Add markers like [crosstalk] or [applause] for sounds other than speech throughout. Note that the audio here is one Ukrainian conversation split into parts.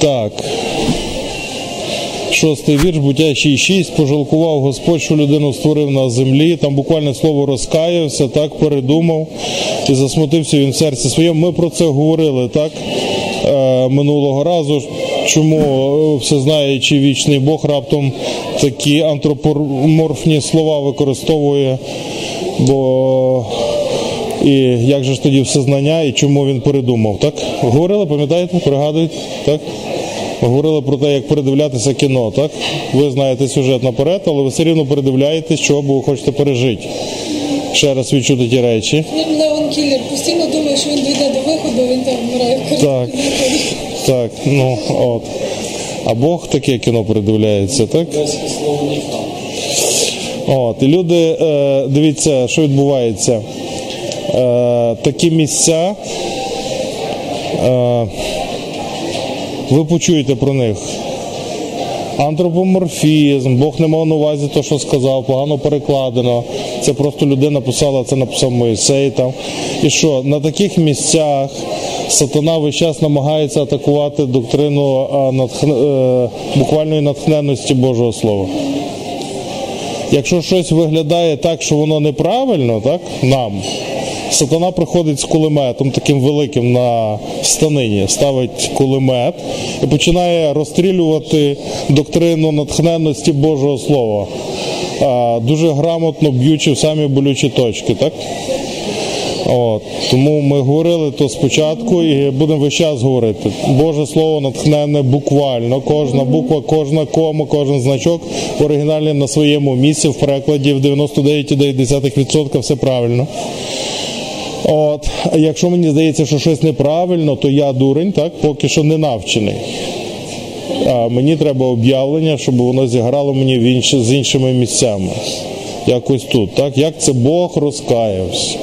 Так. Шостий вірш, буття 6.6. Пожалкував Господь, що людину створив на землі. Там буквально слово розкаявся, так передумав і засмутився він в серці своєму. Ми про це говорили так е, минулого разу. Чому е, всезнаючий вічний Бог раптом такі антропоморфні слова використовує? Бо і як же ж тоді всезнання і чому він передумав? Так? Говорили, пам'ятаєте, пригадуєте? Так? Говорили про те, як передивлятися кіно, так? Ви знаєте сюжет наперед, але ви все рівно передивляєтесь, що бо ви хочете пережити. Ще раз відчути ті речі. Він Леон Кіллер постійно думає, що він дійде до виходу, він там вмирає в Так. Так, ну от. А Бог таке кіно передивляється, так? От, і люди, е, дивіться, що відбувається. Е, такі місця. Е, ви почуєте про них. Антропоморфізм, Бог не мав на увазі те, що сказав, погано перекладено. Це просто людина писала, це написав Моїсей там. І що на таких місцях сатана весь час намагається атакувати доктрину натхн... е, буквальної натхненності Божого Слова. Якщо щось виглядає так, що воно неправильно, так, нам, сатана приходить з кулеметом таким великим на станині, ставить кулемет і починає розстрілювати доктрину натхненності Божого Слова, дуже грамотно б'ючи в самі болючі точки. так? От, тому ми говорили то спочатку і будемо весь час говорити. Боже слово натхненне буквально. Кожна буква, кожна кома, кожен значок в оригіналі на своєму місці, в перекладі в 99,9% все правильно. От, якщо мені здається, що щось неправильно, то я дурень, так, поки що не навчений. А мені треба об'явлення, щоб воно зіграло мені в інші, з іншими місцями. Якось тут. Так? Як це Бог розкаявся?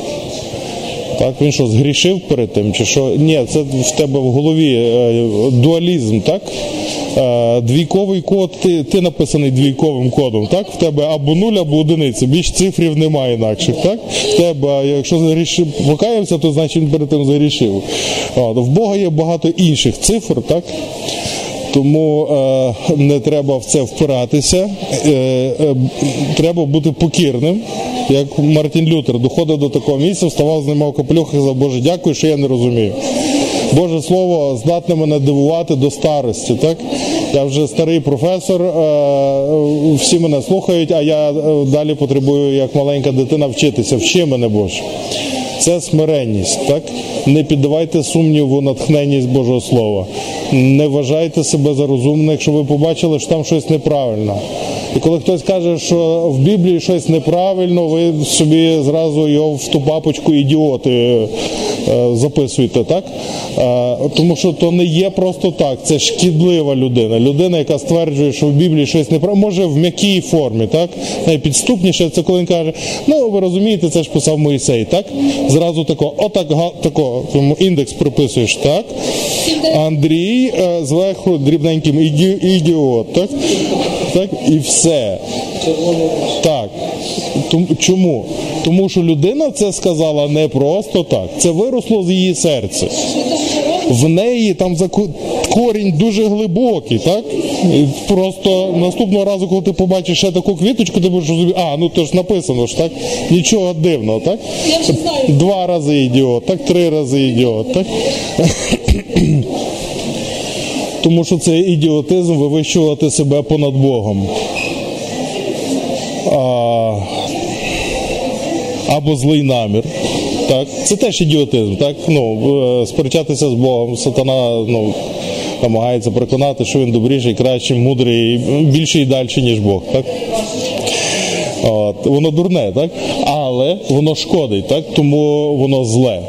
Так, він що, згрішив перед тим, чи що? Ні, це в тебе в голові е, дуалізм, так? Е, двійковий код, ти, ти написаний двійковим кодом, так? В тебе або нуль, або одиниця. Більш цифрів немає інакших, так? В тебе, якщо згрішив, покаявся, то значить він перед тим загрішив. От, в Бога є багато інших цифр, так? Тому е, не треба в це впиратися, е, е, треба бути покірним. Як Мартін Лютер доходив до такого місця, вставав, знімав капелюх і казав, Боже, дякую, що я не розумію. Боже слово здатне мене дивувати до старості. Так? Я вже старий професор, е, всі мене слухають, а я е, далі потребую, як маленька дитина, вчитися. Вчи мене, Боже. Це смиренність, так? Не піддавайте сумніву натхненність Божого Слова. Не вважайте себе за розумних, якщо ви побачили, що там щось неправильно. І коли хтось каже, що в Біблії щось неправильно, ви собі зразу його в ту папочку ідіоти записуєте, так? Е, тому що то не є просто так, це шкідлива людина. Людина, яка стверджує, що в Біблії щось неправильно, може в м'якій формі, так? Найпідступніше це коли він каже, ну ви розумієте, це ж писав Моїсей, так? Зразу тако, отак, тако, індекс приписуєш, так? Андрій е, зверху дрібненьким іді, ідіот, так? так? І все. Так. Чому? Тому що людина це сказала не просто так. Це виросло з її серця. В неї там корінь дуже глибокий, так? Просто наступного разу, коли ти побачиш ще таку квіточку, ти будеш розуміти, а, ну то ж написано ж, так? Нічого дивного, так? Два рази ідіот, так, три рази ідіот, так? [coughs] Тому що це ідіотизм вивищувати себе понад Богом. А, або злий намір. Так, це теж ідіотизм, так? Ну, е, сперечатися з Богом, сатана ну, намагається переконати, що він добріший, кращий, мудрий, більший і далі, ніж Бог. Так? От, воно дурне, так? Але воно шкодить, так? тому воно зле.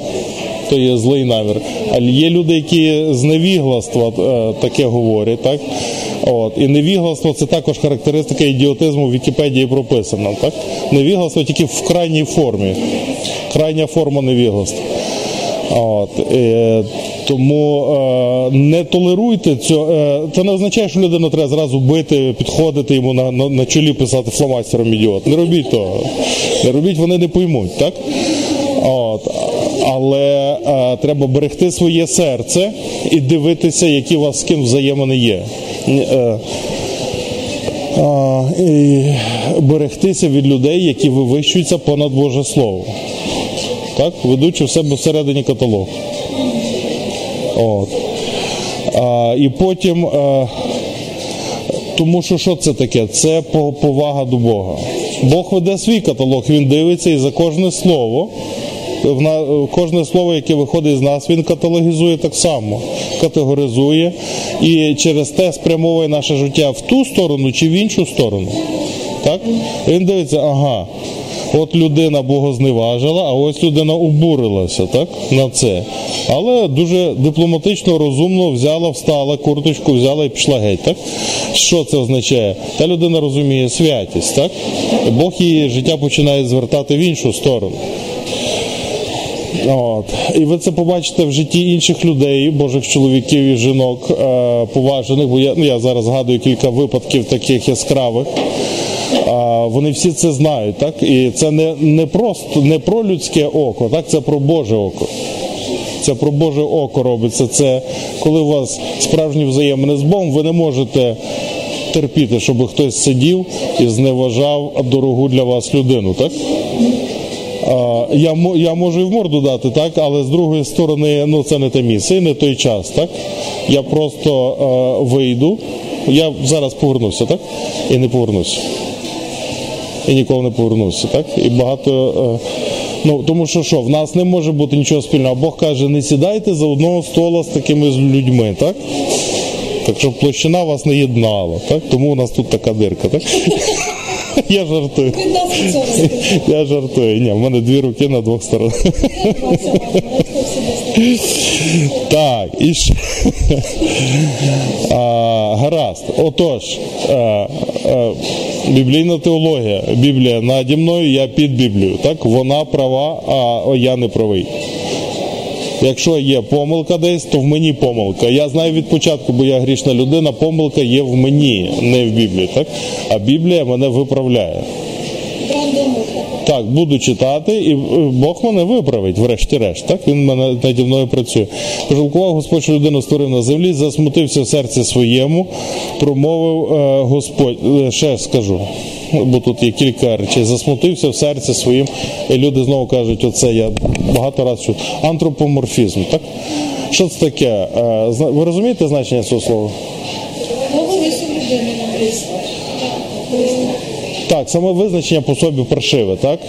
То є злий намір. Але є люди, які з невігластва е, таке говорять, так? От. І невігластво це також характеристика ідіотизму в Вікіпедії прописана. Так? Невігластво тільки в крайній формі. Крайня форма невігластва. От, е, тому е, не толеруйте цього. Е, це не означає, що людину треба зразу бити, підходити йому на, на, на чолі писати фломастером ідіот. Не робіть того. Не робіть, вони не поймуть, так? От. Але е, треба берегти своє серце і дивитися, які у вас з ким взаємини є. Е, а, і берегтися від людей, які вивищуються понад Боже Слово. Так? Ведучи в себе всередині каталог. От. А, і потім, а, тому що що це таке? Це повага до Бога. Бог веде свій каталог, він дивиться і за кожне слово. Кожне слово, яке виходить з нас, він каталогізує так само, категоризує і через те спрямовує наше життя в ту сторону чи в іншу сторону. Так? Він дивиться, ага, от людина богозневажила, а ось людина обурилася так, на це. Але дуже дипломатично, розумно взяла, встала, курточку взяла і пішла геть. Так? Що це означає? Та людина розуміє святість. так? Бог її життя починає звертати в іншу сторону. От. І ви це побачите в житті інших людей, божих чоловіків і жінок е, поважених, бо я ну, я зараз згадую кілька випадків таких яскравих. А, Вони всі це знають, так? І це не не просто не про людське око, так? це про Боже око. Це про Боже око робиться. Це коли у вас справжні взаємини з Богом, ви не можете терпіти, щоб хтось сидів і зневажав дорогу для вас людину, так? Я я можу і в морду дати, так, але з другої сторони, ну це не те місце, і не той час. так. Я просто е, вийду, я зараз повернуся, так? І не повернуся. І ніколи не повернуся, так? І багато. Е, ну, Тому що що, в нас не може бути нічого спільного. Бог каже, не сідайте за одного стола з такими людьми, так? Так щоб площина вас не єднала, так? Тому у нас тут така дирка, так? [laughs] Я жартую. Я жартую. Ні, в мене дві руки на двох сторонах. [laughs] Так, і ще. А, Гаразд. Отож, а, а, біблійна теологія. Біблія наді мною, я під Біблію. Так, вона права, а я не правий. Якщо є помилка десь, то в мені помилка. Я знаю від початку, бо я грішна людина, помилка є в мені, не в Біблії. Так? А Біблія мене виправляє. Так, буду читати, і Бог мене виправить, врешті-решт. Так він мене наді мною працює. Пожалкував Господь, що людину створив на землі, засмутився в серці своєму, промовив е, Господь. Е, ще скажу бо тут є кілька речей. Засмутився в серці своїм. І люди знову кажуть, оце я багато разів чув. Антропоморфізм. так? Що це таке? Е, ви розумієте значення цього слова? Так, саме визначення по собі паршиве, так?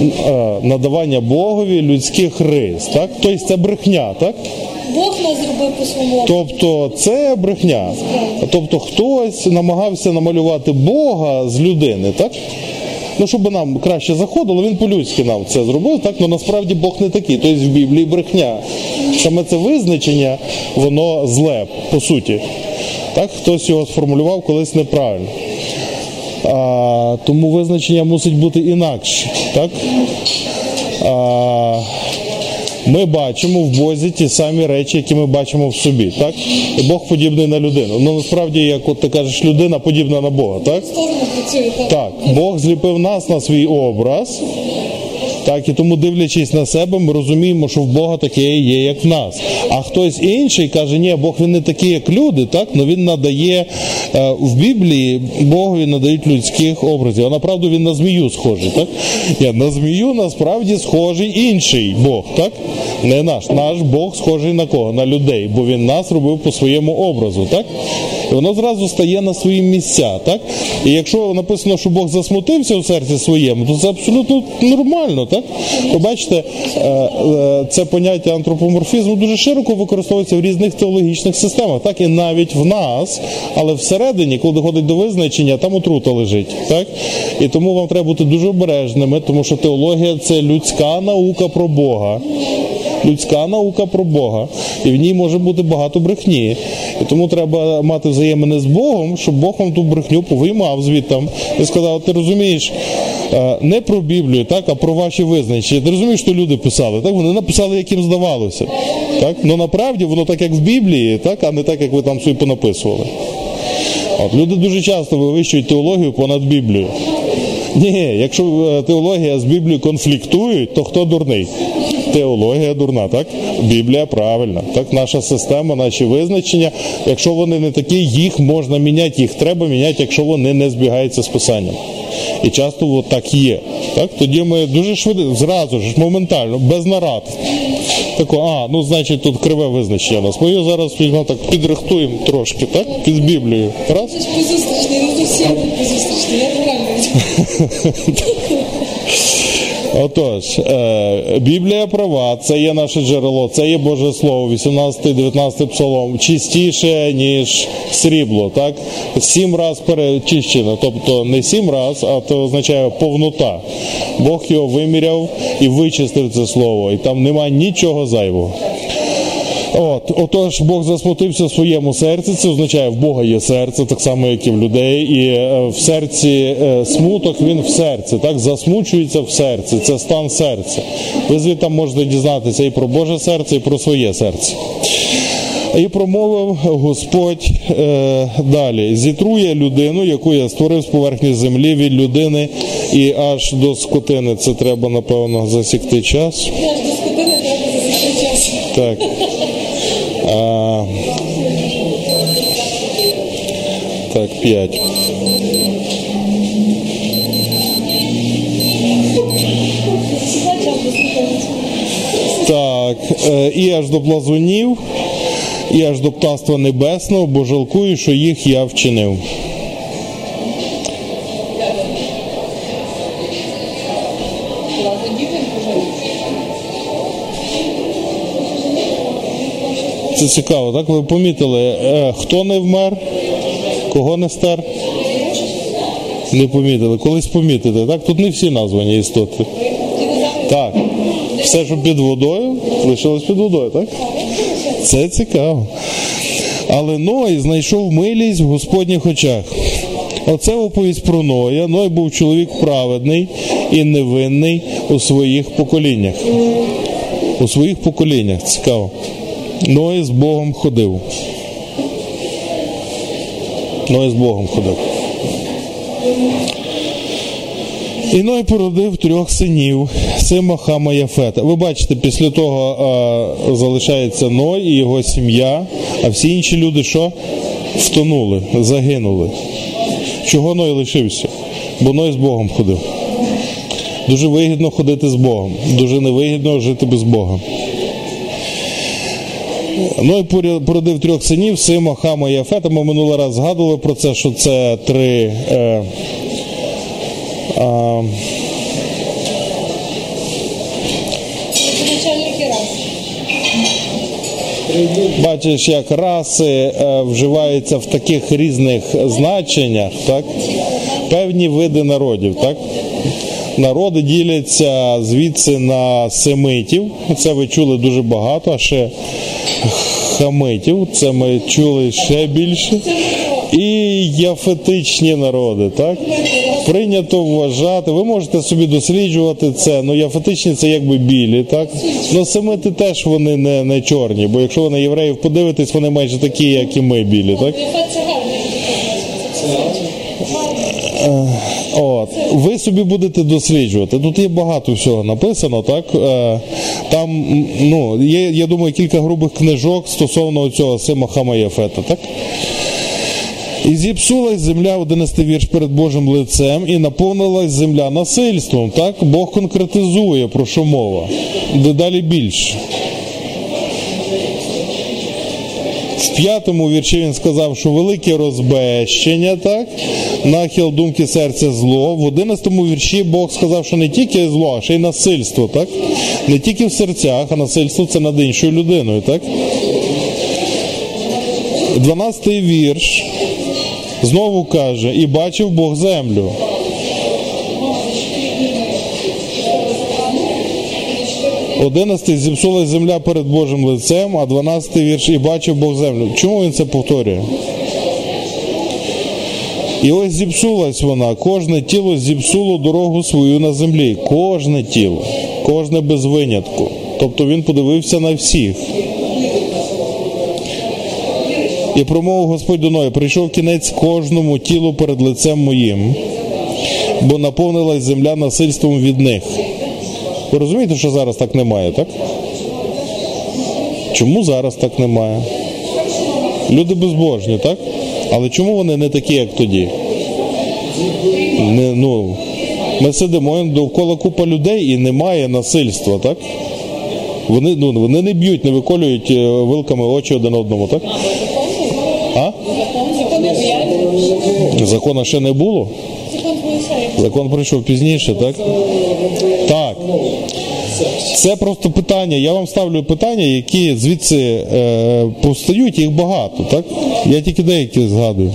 Е, надавання Богові людських рис, так? Тобто це брехня, так? Бог нас зробив по своєму. Тобто це брехня. Тобто хтось намагався намалювати Бога з людини, так? Ну, щоб нам краще заходило, він по-людськи нам це зробив, так? але насправді Бог не такий. Тобто в Біблії брехня. Саме це визначення, воно зле, по суті. Так, Хтось його сформулював колись неправильно. А, Тому визначення мусить бути інакше. Так? А, ми бачимо в Бозі ті самі речі, які ми бачимо в собі. Так? І Бог подібний на людину. Ну насправді, як от ти кажеш, людина подібна на Бога. Так, Так, Бог зліпив нас на свій образ. Так, і тому, дивлячись на себе, ми розуміємо, що в Бога таке є, як в нас. А хтось інший каже, ні, Бог він не такий, як люди, так, але він надає е, в Біблії Богові надають людських образів. А направду він на змію схожий. так? Ні, На змію насправді схожий інший Бог, так? Не наш. Наш Бог схожий на кого? На людей, бо він нас робив по своєму образу. так? І воно зразу стає на свої місця. так? І якщо написано, що Бог засмутився в серці своєму, то це абсолютно нормально. так? Ви бачите, е, е, це поняття антропоморфізму дуже широко використовується в різних теологічних системах, так і навіть в нас, але всередині, коли доходить до визначення, там отрута лежить. так? І тому вам треба бути дуже обережними, тому що теологія це людська наука про Бога людська наука про Бога, і в ній може бути багато брехні. І тому треба мати взаємини з Богом, щоб Бог вам ту брехню повиймав звідтам і сказав: ти розумієш, е, не про Біблію, так, а про ваші визначення. Ти розумієш, що люди писали? Так вони написали, як їм здавалося. Так? Ну направді воно так, як в Біблії, так, а не так, як ви там собі понаписували. От, Люди дуже часто вивищують теологію понад Біблію. Ні, якщо е, теологія з Біблією конфліктують, то хто дурний? Теологія дурна, так? Біблія правильна. Так, наша система, наші визначення. Якщо вони не такі, їх можна міняти, їх треба міняти, якщо вони не збігаються з писанням. І часто от так є. Так? Тоді ми дуже швидко, зразу ж, моментально, без нарад. Тако, а, ну значить тут криве визначення нас. Ми його зараз візьмемо так, підрихтуємо трошки, так? Під Біблію. Раз. Це ж позустрічний, не зовсім позустрічний, я правильно. [laughs] Отож, е, Біблія права, це є наше джерело, це є Боже Слово, 18-19 псалом, чистіше, ніж срібло, так? Сім раз перечищено, тобто не сім раз, а це означає повнота. Бог його виміряв і вичистив це слово, і там немає нічого зайвого. От, отож, Бог засмутився в своєму серці. Це означає, в Бога є серце, так само, як і в людей. І е, в серці е, смуток він в серці, так засмучується в серці. Це стан серця. Ви звідти можете дізнатися і про Боже серце, і про своє серце. І промовив Господь е, далі: зітрує людину, яку я створив з поверхні землі від людини і аж до скотини. Це треба, напевно, засікти час. Я ж до скотини треба засікти час. Так. А, так, 5. Сюди час до скотини. Так, е, і аж до блазунів, і аж до птаства небесного, бо жалкую, що їх я вчинив. Це цікаво, так? Ви помітили, е, хто не вмер, кого не стер? Не помітили. Колись помітите, так? Тут не всі названі істоти. Так. Все, що під водою, лишилось під водою, так? Це цікаво. Але Ной знайшов милість в Господніх очах. Оце оповість про Ноя. Ной був чоловік праведний і невинний у своїх поколіннях. У своїх поколіннях. Цікаво. Ной з Богом ходив. Ной з Богом ходив. І Ной породив трьох синів Сима, Хама, Яфета. Ви бачите, після того а, залишається Ной і його сім'я, а всі інші люди що? Втонули, загинули. Чого Ной лишився? Бо Ной з Богом ходив. Дуже вигідно ходити з Богом, дуже невигідно жити без Бога. Ной породив трьох синів Сима, Хама і Яфета. Ми минулий раз згадували про це, що це три. Е, раз. бачиш, як раси е, вживаються в таких різних значеннях, так? певні види народів. Так? Народи діляться звідси на семитів, це ви чули дуже багато, а ще хамитів, це ми чули ще більше. І яфетичні народи, так? Прийнято вважати, ви можете собі досліджувати це, ну яфетичні це якби білі, так? Ну семити теж вони не, не чорні, бо якщо ви на євреїв подивитесь, вони майже такі, як і ми білі, так? От. Ви собі будете досліджувати. Тут є багато всього написано, так? Е, Там, ну, є, я думаю, кілька грубих книжок стосовно цього Сима Хама Єфета, так? І зіпсулась земля, 11 вірш перед Божим лицем, і наповнилась земля насильством. Так? Бог конкретизує, про що мова. Дедалі більше. В п'ятому вірші він сказав, що велике розбещення, так? нахил думки серця зло. В одинадцятому вірші Бог сказав, що не тільки зло, а ще й насильство, так? Не тільки в серцях, а насильство це над іншою людиною, так? Дванадцятий вірш знову каже, і бачив Бог землю. Одинадцятий зіпсулась земля перед Божим лицем, а дванадцятий вірш і бачив Бог землю. Чому він це повторює? І ось зіпсулась вона, кожне тіло зіпсуло дорогу свою на землі. Кожне тіло, кожне без винятку. Тобто він подивився на всіх. І промовив Господь до Ноя, прийшов кінець кожному тілу перед лицем моїм, бо наповнилась земля насильством від них. Ви розумієте, що зараз так немає, так? Чому зараз так немає? Люди безбожні, так? Але чому вони не такі, як тоді? Не, ну, ми сидимо довкола купа людей і немає насильства, так? Вони, ну, вони не б'ють, не виколюють е, вилками очі один одному, так? А? Закон. Закона ще не було? Закон. Прийшов пізніше, так? Так. Це просто питання. Я вам ставлю питання, які звідси е, повстають, їх багато, так? Я тільки деякі згадую.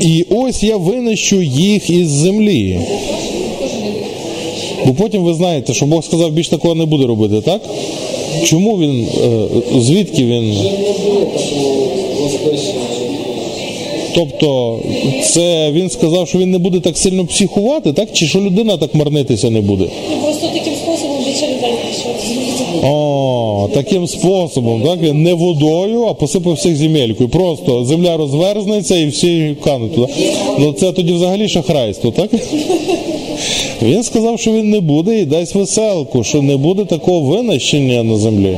І ось я винищу їх із землі. Бо потім ви знаєте, що Бог сказав, більш такого не буде робити, так? Чому він, е, звідки він? Тобто, це він сказав, що він не буде так сильно психувати, так? Чи що людина так марнитися не буде? Ну, Просто таким способом більше людей пішло. О, таким способом, так? Він не водою, а посипав всіх земелькою. Просто земля розверзнеться і всі кануть туди. Ну це тоді взагалі шахрайство, так? Він сказав, що він не буде і дасть веселку, що не буде такого винищення на землі.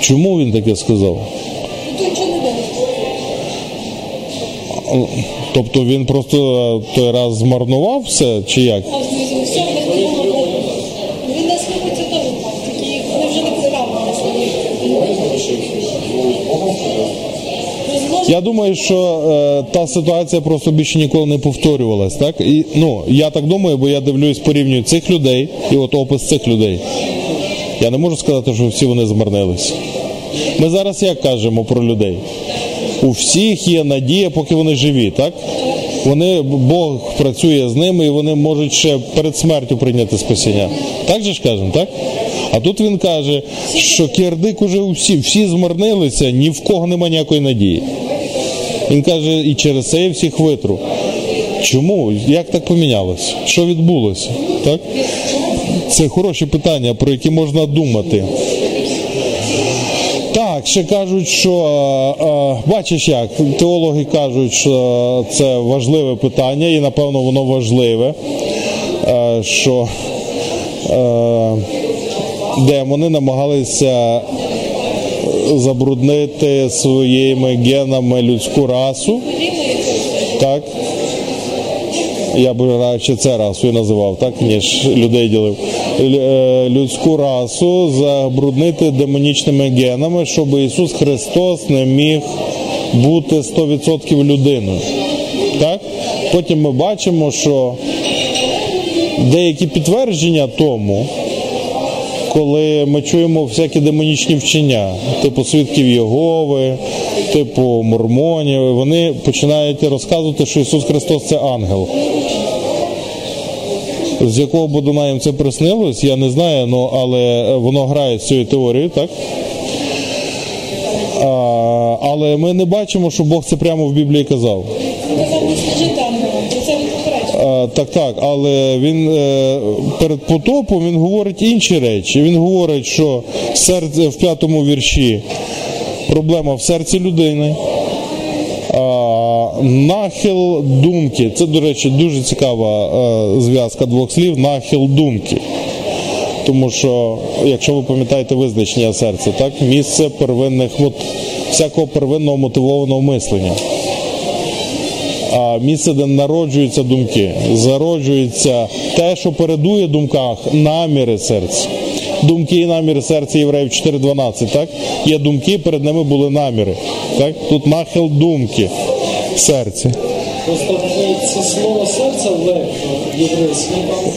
Чому він таке сказав? Тобто він просто е, той раз змарнував все, чи як? Він нас любить, теж так. Такі, вони вже не цікаво Я думаю, що е, та ситуація просто більше ніколи не повторювалась, так? І ну я так думаю, бо я дивлюсь, порівнюю цих людей і от опис цих людей. Я не можу сказати, що всі вони змарнились. Ми зараз як кажемо про людей? У всіх є надія, поки вони живі, так? Вони Бог працює з ними і вони можуть ще перед смертю прийняти спасіння. Так же ж кажемо, так? А тут він каже, що кирдик уже усі, всі змарнилися, ні в кого немає ніякої надії. Він каже, і через це я всіх витру. Чому? Як так помінялося? Що відбулося? Так? Це хороші питання, про які можна думати. Так, ще кажуть, що е, е, бачиш як, теологи кажуть, що це важливе питання, і напевно воно важливе, е, що демони намагалися забруднити своїми генами людську расу. Так. Я б радше це расою називав, так, ніж людей ділив. Е, Людську расу забруднити демонічними генами, щоб Ісус Христос не міг бути 100% людиною. Так? Потім ми бачимо, що деякі підтвердження тому, коли ми чуємо всякі демонічні вчення, типу свідків Єгови, типу мормонів, вони починають розказувати, що Ісус Христос це ангел. З якого Бодуна їм це приснилось, я не знаю, ну, але воно грає з цією теорією, так? А, але ми не бачимо, що Бог це прямо в Біблії казав. Так, так, але він е, перед потопом він говорить інші речі. Він говорить, що серце в п'ятому вірші проблема в серці людини. Нахил думки. Це, до речі, дуже цікава е, зв'язка двох слів. Нахил думки. Тому що, якщо ви пам'ятаєте визначення серця, так, місце первинних, всякого первинного мотивованого мислення а місце, де народжуються думки, зароджується те, що передує думках, наміри серця. Думки і наміри серця євреїв 4.12, так? Є думки, перед ними були наміри. Так? Тут нахил думки серця. Просто це слово серця лев єврейське, там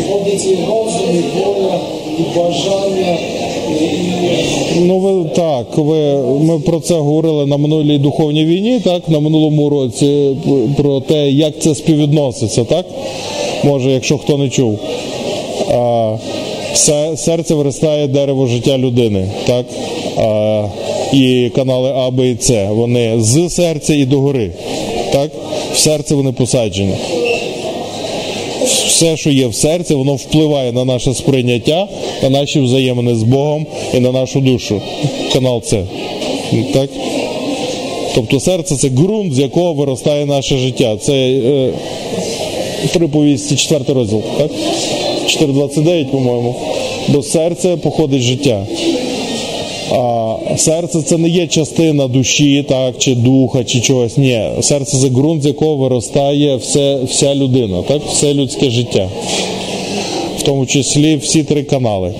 входить і розум, і воля, і бажання, Ну ви так, ви ми про це говорили на минулій духовній війні, так на минулому році про те, як це співвідноситься, так? Може, якщо хто не чув. А, серце виростає дерево життя людини, так? А, і канали А, Б і С, вони з серця і догори. Так? В серце вони посаджені. Все, що є в серці, воно впливає на наше сприйняття, на наші взаємини з Богом і на нашу душу. Канал С. Так? Тобто серце це ґрунт, з якого виростає наше життя. Це е, приповісті, 4 розділ, так? 4.29, по-моєму. До серця походить життя. А серце це не є частина душі, так, чи духа, чи чогось. Ні, серце це ґрунт, з якого виростає все, вся людина, так, все людське життя, в тому числі всі три канали.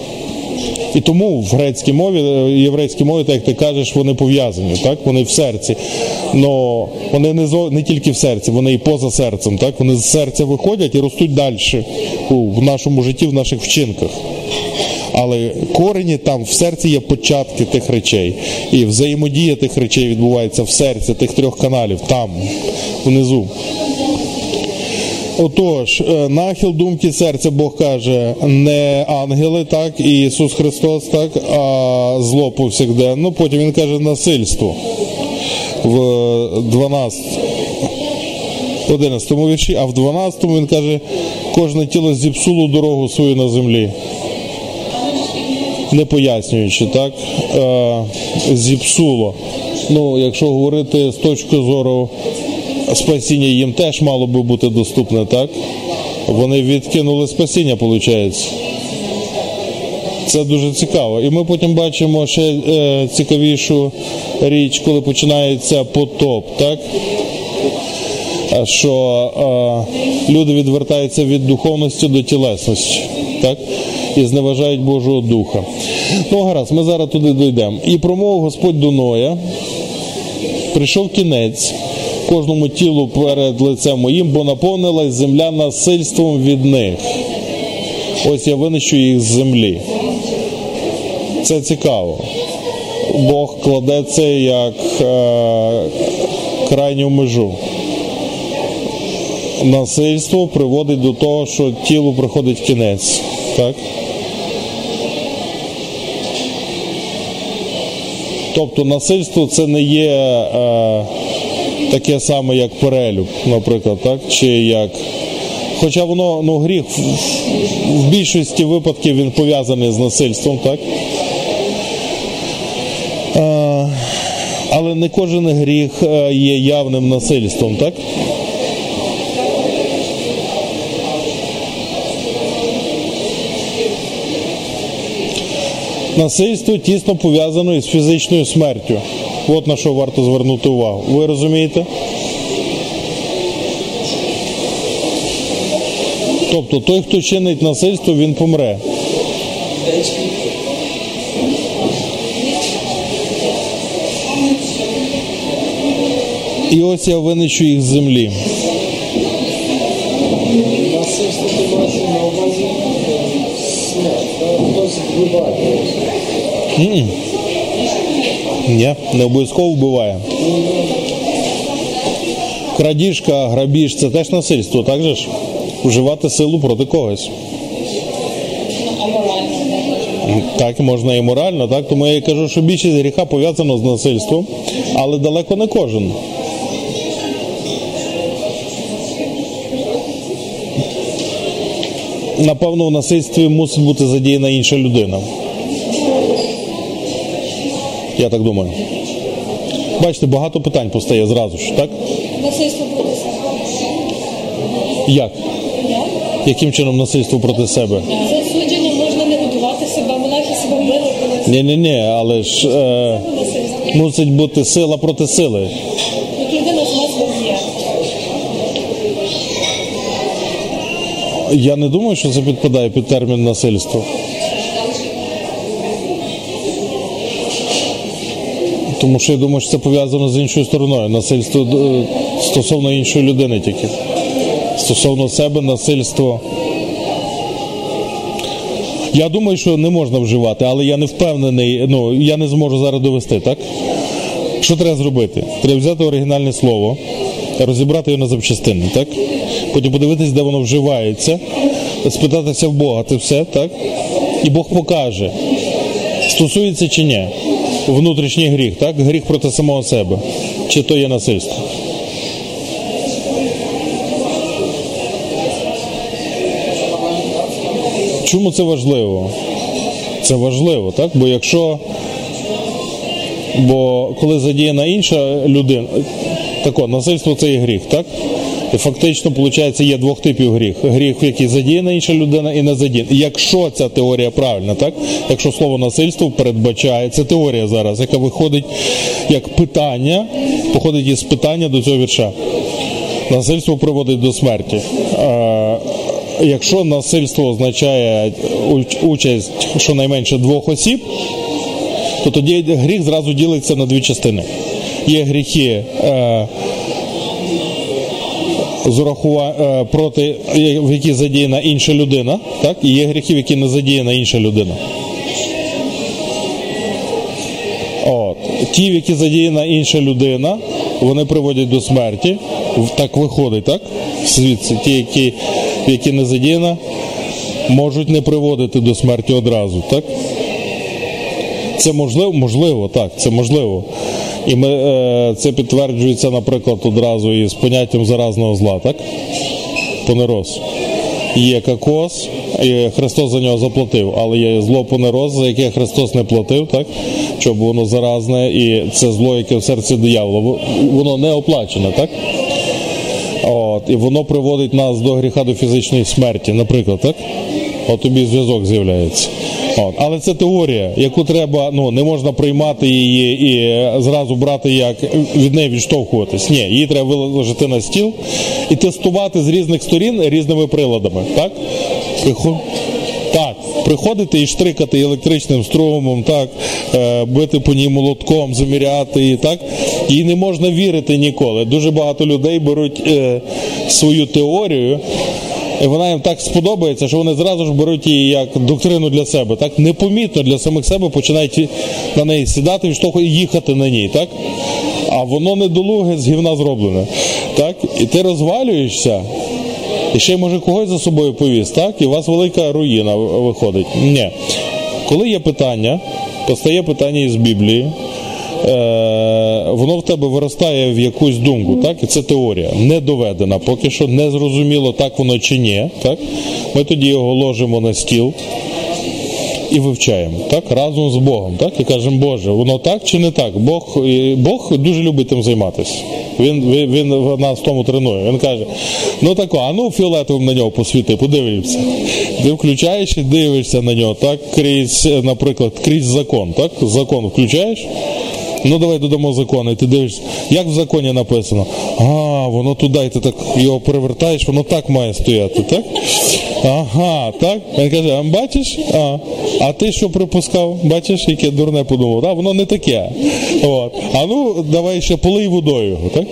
І тому в грецькій мові, е, єврейській мові, так як ти кажеш, вони пов'язані, так? Вони в серці. Но вони не зо- не тільки в серці, вони і поза серцем, так? Вони з серця виходять і ростуть далі в нашому житті, в наших вчинках. Але корені там в серці є початки тих речей. І взаємодія тих речей відбувається в серці тих трьох каналів, там, внизу. Отож, е, нахил думки серця Бог каже, не ангели, так, і Ісус Христос, так, а зло повсякденно. Потім Він каже насильство в 12, 11 вірші, а в 12 він каже, кожне тіло зіпсуло дорогу свою на землі. Не пояснюючи, так, е, зіпсуло. Ну, якщо говорити з точки зору спасіння їм теж мало би бути доступне, так? Вони відкинули спасіння, виходить. Це дуже цікаво. І ми потім бачимо ще е, цікавішу річ, коли починається потоп, так? Що е, люди відвертаються від духовності до тілесності, так? І зневажають Божого Духа. Ну, гаразд, ми зараз туди дійдемо. І промовив Господь до Ноя, прийшов кінець кожному тілу перед лицем моїм, бо наповнилась земля насильством від них. Ось я винищу їх з землі. Це цікаво. Бог кладе це як е, крайню межу. Насильство приводить до того, що тілу приходить кінець. Так? Тобто насильство це не є е, таке саме, як перелюб, наприклад, так? чи як. Хоча воно ну, гріх в, більшості випадків він пов'язаний з насильством, так? Е, але не кожен гріх е, є явним насильством, так? Насильство тісно пов'язано із фізичною смертю. От на що варто звернути увагу. Ви розумієте? Тобто той, хто чинить насильство, він помре. І ось я винищу їх з землі. Насильство ти маєш на увазі смерть. Ні, не обов'язково вбиває. Крадіжка, грабіж це теж насильство, так же ж? Вживати силу проти когось. Так, можна і морально, так? Тому я кажу, що більшість гріха пов'язано з насильством, але далеко не кожен. Напевно, в насильстві мусить бути задіяна інша людина. Я так думаю. Бачите, багато питань постає зразу ж, так? Насильство проти себе. Як? Як? Яким чином насильство проти себе? Засудження можна не годувати себе, монахи себе били, коли Ні, ні, ні, але ж е, насильство. мусить бути сила проти сили. Як людина з нас б'є. Я не думаю, що це підпадає під термін насильство. Тому що я думаю, що це пов'язано з іншою стороною. Насильство е, стосовно іншої людини тільки. Стосовно себе насильство. Я думаю, що не можна вживати, але я не впевнений, ну я не зможу зараз довести, так? Що треба зробити? Треба взяти оригінальне слово, розібрати його на запчастини, так? Потім подивитись, де воно вживається, спитатися в Бога, це все, так? І Бог покаже, стосується чи ні. Внутрішній гріх, так? Гріх проти самого себе. Чи то є насильство? Чому це важливо? Це важливо, так? Бо якщо. Бо коли задіяна інша людина, тако, насильство це є гріх, так? І фактично, виходить, є двох типів гріх. Гріх, в який задіяна інша людина і не задіяна. Якщо ця теорія правильна, так? Якщо слово насильство передбачає, це теорія зараз, яка виходить як питання, походить із питання до цього вірша. Насильство приводить до смерті. Е, Якщо насильство означає участь щонайменше двох осіб, то тоді гріх зразу ділиться на дві частини. Є гріхи е, з урахува... е, проти, в які задіяна інша людина, так? і є гріхи, в які не задіяна інша людина. От. Ті, в які задіяна інша людина, вони приводять до смерті. Так виходить, так? Звідси, ті, які, які не задіяна, можуть не приводити до смерті одразу, так? Це можливо, можливо, так, це можливо. І ми, е, це підтверджується, наприклад, одразу із поняттям заразного зла, так? Понерос. Є кокос, і Христос за нього заплатив, але є зло понерос, за яке Христос не платив, так? Щоб воно заразне, і це зло, яке в серці диявола, воно не оплачене, так? От, і воно приводить нас до гріха до фізичної смерті, наприклад, так? От тобі зв'язок з'являється. От. Але це теорія, яку треба, ну не можна приймати її і зразу брати як від неї відштовхуватись. Ні, її треба виложити на стіл і тестувати з різних сторін різними приладами. Так? Так, приходити і штрикати електричним струмом, так, е, бити по ній молотком, заміряти її, так. Їй не можна вірити ніколи. Дуже багато людей беруть е, свою теорію, і вона їм так сподобається, що вони зразу ж беруть її як доктрину для себе. Так, непомітно для самих себе починають на неї сідати, і їхати на ній, так? А воно недолуге з гівна зроблене. Так? І ти розвалюєшся, і ще може когось за собою повіз, так? І у вас велика руїна виходить. Ні. Коли є питання, постає питання із Біблії, воно в тебе виростає в якусь думку, так? І це теорія, не доведена, поки що не зрозуміло, так воно чи ні. Так? Ми тоді його ложимо на стіл і вивчаємо так разом з Богом. Так і кажемо, Боже, воно так чи не так? Бог Бог дуже любить тим займатися. Він, він, він нас тому тренує. Він каже: ну тако, а ну фіолетовим на нього посвіти, подивимося. Ти включаєш і дивишся на нього, так крізь, наприклад, крізь закон. Так, закон включаєш. Ну давай додамо закони. і ти дивишся, як в законі написано. А, воно туди, і ти так його перевертаєш, воно так має стояти, так? Ага, так. Він каже, а бачиш? А, а ти що припускав? Бачиш, яке дурне подумав? А, воно не таке. От. А ну, давай ще полий водою його, так?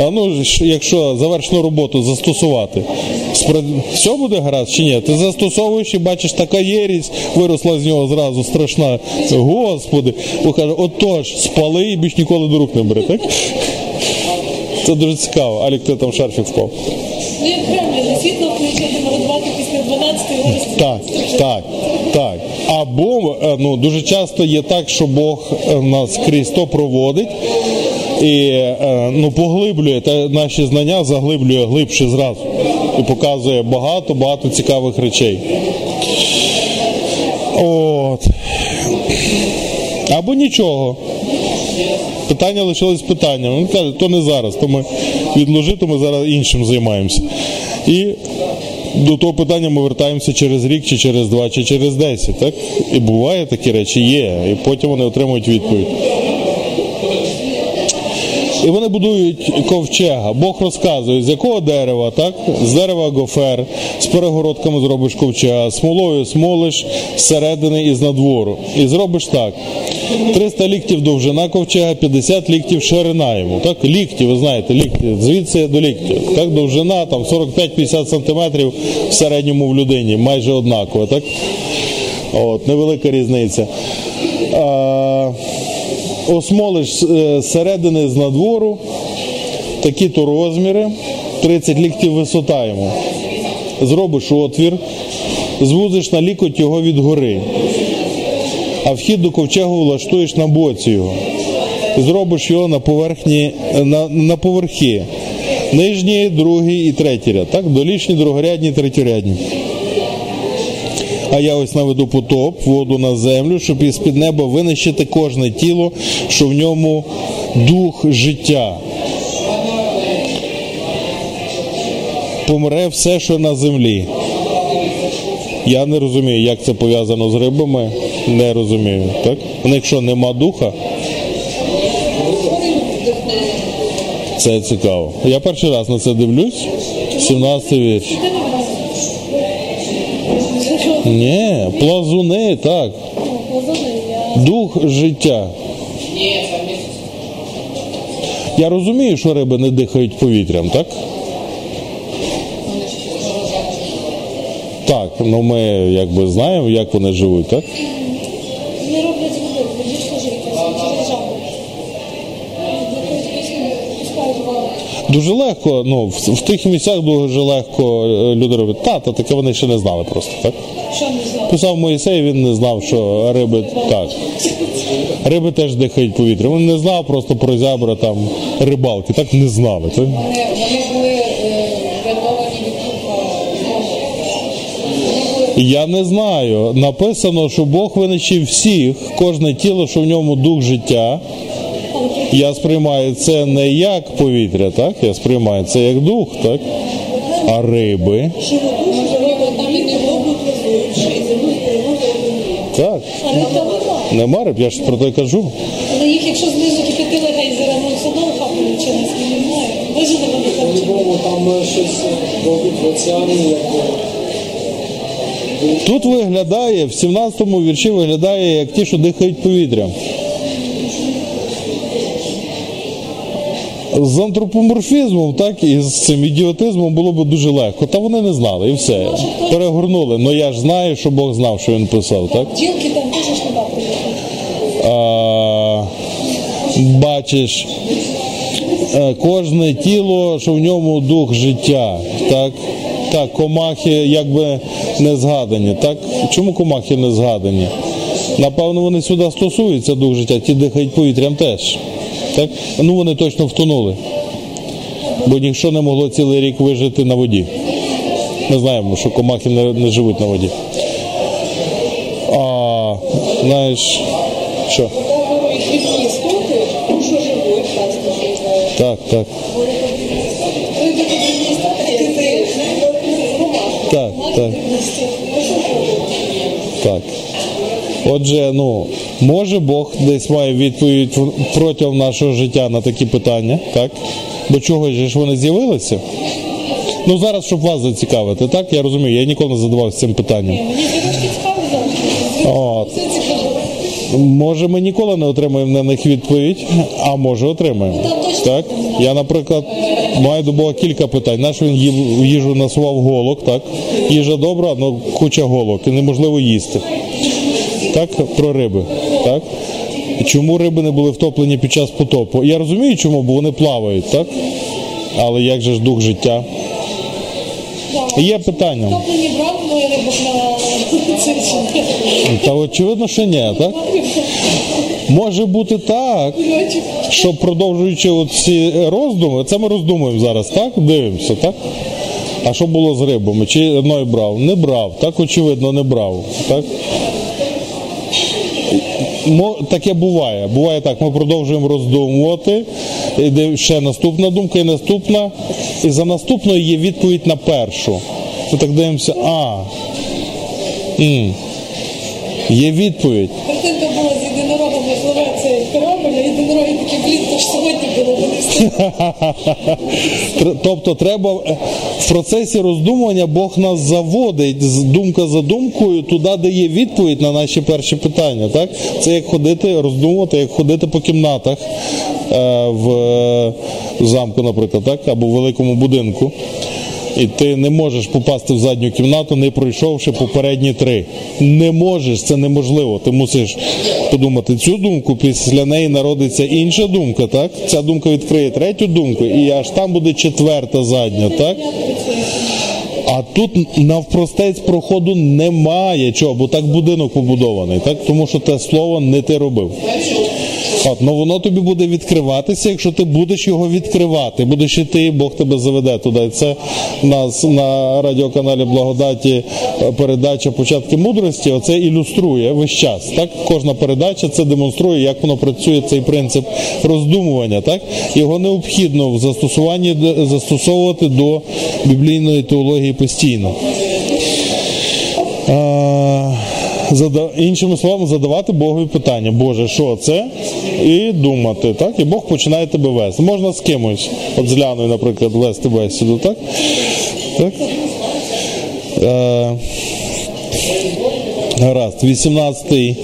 А ну, якщо завершену роботу застосувати, все буде гаразд чи ні? Ти застосовуєш і бачиш, така єрість виросла з нього зразу страшна. Господи, Бог каже, отож, спали і більш ніколи до рук не бери, так? Це дуже цікаво. Алік, ти там шарфік впав. Так, так, так. Або е, ну, дуже часто є так, що Бог е, нас крізь то проводить і е, ну, поглиблює та наші знання, заглиблює глибше зразу і показує багато, багато цікавих речей. От. Або нічого. Питання лишилось питанням. Він каже, то не зараз, то ми відложи, то ми зараз іншим займаємося. І до того питання ми вертаємося через рік, чи через два, чи через десять. Так? І буває такі речі, є. І потім вони отримують відповідь. І вони будують ковчега. Бог розказує, з якого дерева, так? З дерева гофер, з перегородками зробиш ковчега, смолою смолиш зсередини і з надвору. І зробиш так. 300 ліктів довжина ковчега, 50 ліктів ширина йому. Так, лікті, ви знаєте, лікті, звідси до ліктів. Так, довжина там 45-50 сантиметрів в середньому в людині, майже однаково, так? От, невелика різниця. А, осмолиш е, зсередини з надвору, такі-то розміри, 30 ліктів висота йому. Зробиш отвір, звузиш на лікоть його від гори, а вхід до ковчегу влаштуєш на боці його. Зробиш його на поверхні, на, на поверхи. Нижній, другий і третій ряд. Так? Долішні, другорядні, третьорядні. А я ось наведу потоп, воду на землю, щоб із під неба винищити кожне тіло, що в ньому дух життя. помре все, що на землі. Я не розумію, як це пов'язано з рибами. Не розумію. Так? У них що, нема духа? Це цікаво. Я перший раз на це дивлюсь. 17 вірш. Ні, плазуни, так. Дух життя. Я розумію, що риби не дихають повітрям, так? Так, ну ми якби знаємо, як вони живуть, так? Дуже легко, ну, в, в тих місцях дуже легко е, люди роблять. Та, та таке вони ще не знали просто, так? Що не знаю. Писав Моїсей, він не знав, що риби так. Риби теж дихають повітрям. Він не знав просто про зябра там рибалки, так не знали. Так? Вони, вони були е, врятовані від. Я не знаю. Написано, що Бог винищив всіх, кожне тіло, що в ньому дух життя. Я сприймаю це не як повітря, так? Я сприймаю це як дух, так? А риби. Так. Нема. Риб, я ж про те кажу. Але їх, якщо знизу кипятили гейзера, ну все одно хапали чи нас немає. Вижили вони там чи. По-любому там е, щось робить в оціані, як е, Тут виглядає, в 17-му вірші виглядає як ті, що дихають повітрям. З антропоморфізмом, так і з цим ідіотизмом було б дуже легко. Та вони не знали і все. Перегорнули. Ну я ж знаю, що Бог знав, що він писав, так? Ділки там ж не бачиш е, кожне тіло, що в ньому дух життя. Так, так, комахи якби не згадані. Так? Чому комахи не згадані? Напевно, вони сюди стосуються дух життя, ті дихають повітрям теж. Так? Ну вони точно втонули. Бо ніщо не могло цілий рік вижити на воді. Ми знаємо, що комахи не, не живуть на воді. А, знаєш, що? Так. Так, так, так. Отже, ну, може Бог десь має відповідь протягом нашого життя на такі питання, так? До чого ж вони з'явилися? Ну, зараз, щоб вас зацікавити, так? Я розумію, я ніколи не задавався цим питанням. От. Може, ми ніколи не отримаємо на них відповідь, а може отримаємо. Ну, Так? Я, наприклад, маю до Бога кілька питань. Наш він їжу насував голок, так? Їжа добра, але куча голок, і неможливо їсти. Так, про риби. Так? Чому риби не були втоплені під час потопу? Я розумію, чому, бо вони плавають, так? Але як же ж дух життя? Є питання. Мої рибок на це? Та очевидно, що ні, так? Може бути так, що продовжуючи ці роздуми, це ми роздумуємо зараз, так? Дивимося, так? А що було з рибами? Чи одної брав? Не брав, так очевидно, не брав. Так? Таке буває. Буває так, ми продовжуємо роздумувати. Іде ще наступна думка і наступна. І за наступною є відповідь на першу. Ми так дивимося, а. м, Є відповідь. Тобто треба е, в процесі роздумування Бог нас заводить думка за думкою туди, де є відповідь на наші перші питання. Так? Це як ходити, роздумувати, як ходити по кімнатах е, в е, замку, наприклад, так? або в великому будинку. І ти не можеш попасти в задню кімнату, не пройшовши попередні три. Не можеш, це неможливо. Ти мусиш подумати цю думку, після неї народиться інша думка, так? Ця думка відкриє третю думку, і аж там буде четверта задня, так? А тут навпростець проходу немає чого, бо так будинок побудований, так? Тому що те слово не ти робив. От, ну воно тобі буде відкриватися, якщо ти будеш його відкривати. Будеш іти, Бог тебе заведе туди. Це нас на радіоканалі Благодаті е, передача Початки мудрості. Оце ілюструє весь час. Так, кожна передача це демонструє, як воно працює цей принцип роздумування. Так, його необхідно в застосуванні застосовувати до біблійної теології постійно. Зада- іншими словами, задавати Богові питання, Боже, що це? І думати, так? І Бог починає тебе вести. Можна з кимось, от з Ляною, наприклад, вести бесіду, так? так? Е, гаразд, 18-й.